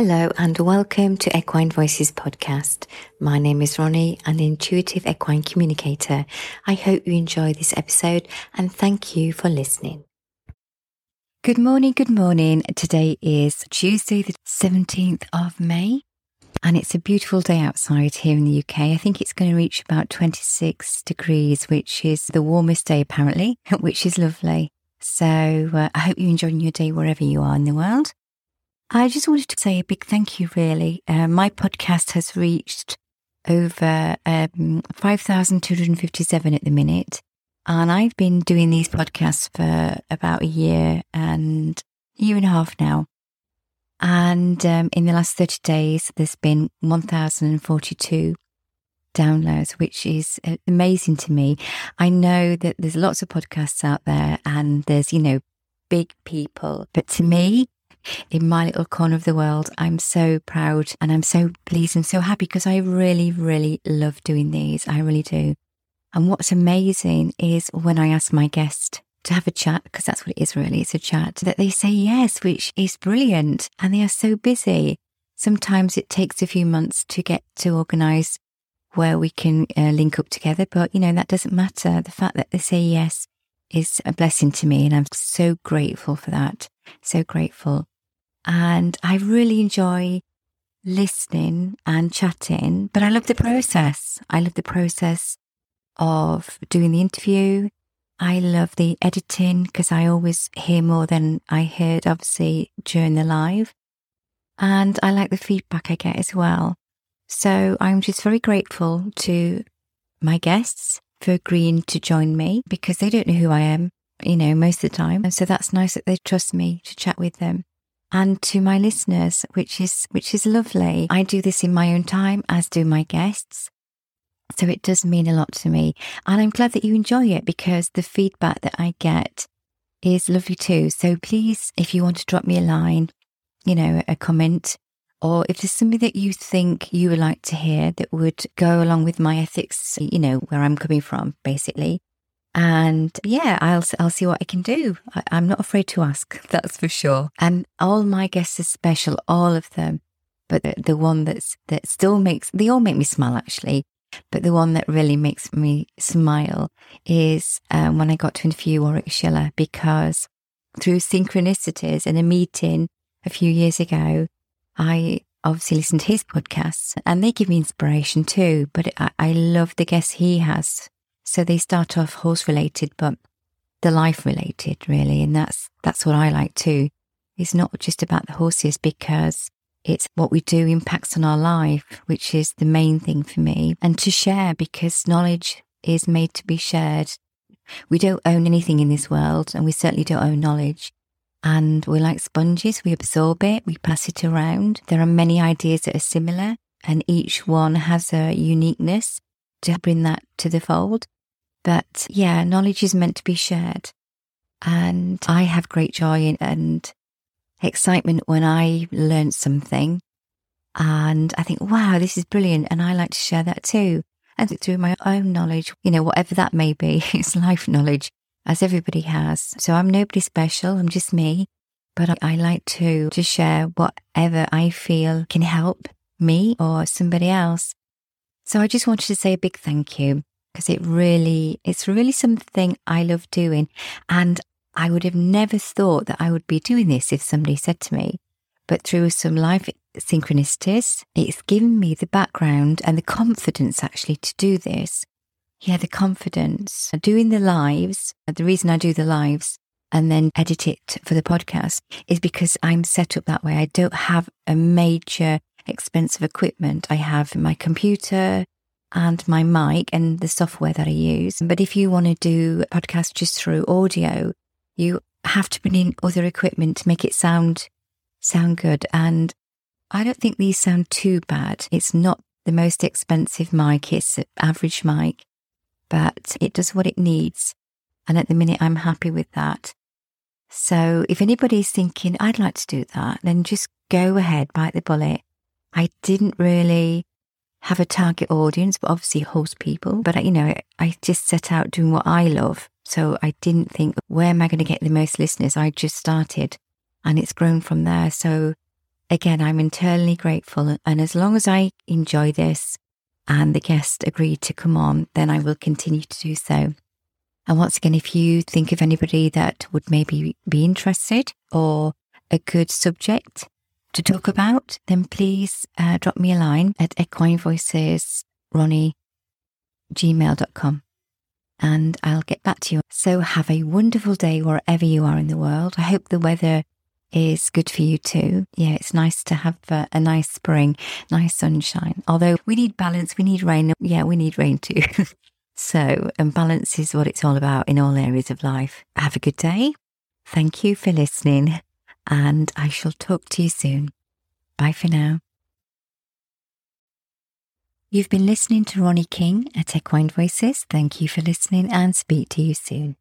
Hello and welcome to Equine Voices podcast. My name is Ronnie, an intuitive equine communicator. I hope you enjoy this episode and thank you for listening. Good morning, good morning. Today is Tuesday, the 17th of May, and it's a beautiful day outside here in the UK. I think it's going to reach about 26 degrees, which is the warmest day apparently, which is lovely. So uh, I hope you're enjoying your day wherever you are in the world. I just wanted to say a big thank you, really. Uh, my podcast has reached over um, 5,257 at the minute. And I've been doing these podcasts for about a year and year and a half now. And um, in the last 30 days, there's been 1,042 downloads, which is uh, amazing to me. I know that there's lots of podcasts out there and there's, you know, big people. But to me, in my little corner of the world. I'm so proud and I'm so pleased and so happy because I really, really love doing these. I really do. And what's amazing is when I ask my guest to have a chat, because that's what it is really, it's a chat, that they say yes, which is brilliant. And they are so busy. Sometimes it takes a few months to get to organize where we can uh, link up together, but you know, that doesn't matter. The fact that they say yes is a blessing to me. And I'm so grateful for that. So grateful. And I really enjoy listening and chatting, but I love the process. I love the process of doing the interview. I love the editing because I always hear more than I heard, obviously, during the live. And I like the feedback I get as well. So I'm just very grateful to my guests for agreeing to join me because they don't know who I am, you know, most of the time. And so that's nice that they trust me to chat with them and to my listeners, which is, which is lovely. I do this in my own time, as do my guests. So it does mean a lot to me. And I'm glad that you enjoy it because the feedback that I get is lovely too. So please, if you want to drop me a line, you know, a comment, or if there's something that you think you would like to hear that would go along with my ethics, you know, where I'm coming from, basically, and yeah, I'll I'll see what I can do. I, am not afraid to ask, that's for sure. And all my guests are special, all of them. But the, the one that's that still makes they all make me smile actually. But the one that really makes me smile is um, when I got to interview Warwick Schiller because through synchronicities in a meeting a few years ago, I obviously listened to his podcasts and they give me inspiration too. But I, I love the guests he has so they start off horse related, but the life related really. And that's, that's what I like too. It's not just about the horses because it's what we do impacts on our life, which is the main thing for me and to share because knowledge is made to be shared. We don't own anything in this world and we certainly don't own knowledge. And we're like sponges. We absorb it. We pass it around. There are many ideas that are similar and each one has a uniqueness to bring that to the fold. But yeah, knowledge is meant to be shared. And I have great joy and excitement when I learn something. And I think, wow, this is brilliant. And I like to share that too. And through my own knowledge, you know, whatever that may be, it's life knowledge, as everybody has. So I'm nobody special. I'm just me. But I like to, to share whatever I feel can help me or somebody else. So I just wanted to say a big thank you because it really, it's really something I love doing. And I would have never thought that I would be doing this if somebody said to me, but through some life synchronicities, it's given me the background and the confidence actually to do this. Yeah, the confidence. Doing the lives, the reason I do the lives and then edit it for the podcast is because I'm set up that way. I don't have a major expensive equipment. I have my computer, and my mic and the software that I use. But if you want to do a podcast just through audio, you have to bring in other equipment to make it sound sound good. And I don't think these sound too bad. It's not the most expensive mic, it's an average mic, but it does what it needs. And at the minute, I'm happy with that. So if anybody's thinking, I'd like to do that, then just go ahead, bite the bullet. I didn't really have a target audience, but obviously host people. But, you know, I just set out doing what I love. So I didn't think, where am I going to get the most listeners? I just started and it's grown from there. So again, I'm internally grateful. And as long as I enjoy this and the guest agreed to come on, then I will continue to do so. And once again, if you think of anybody that would maybe be interested or a good subject to talk about, then please uh, drop me a line at equinevoicesronnie.gmail.com and I'll get back to you. So have a wonderful day wherever you are in the world. I hope the weather is good for you too. Yeah, it's nice to have a, a nice spring, nice sunshine. Although we need balance, we need rain. Yeah, we need rain too. so, and balance is what it's all about in all areas of life. Have a good day. Thank you for listening, and I shall talk to you soon. Bye for now. You've been listening to Ronnie King at Equine Voices. Thank you for listening and speak to you soon.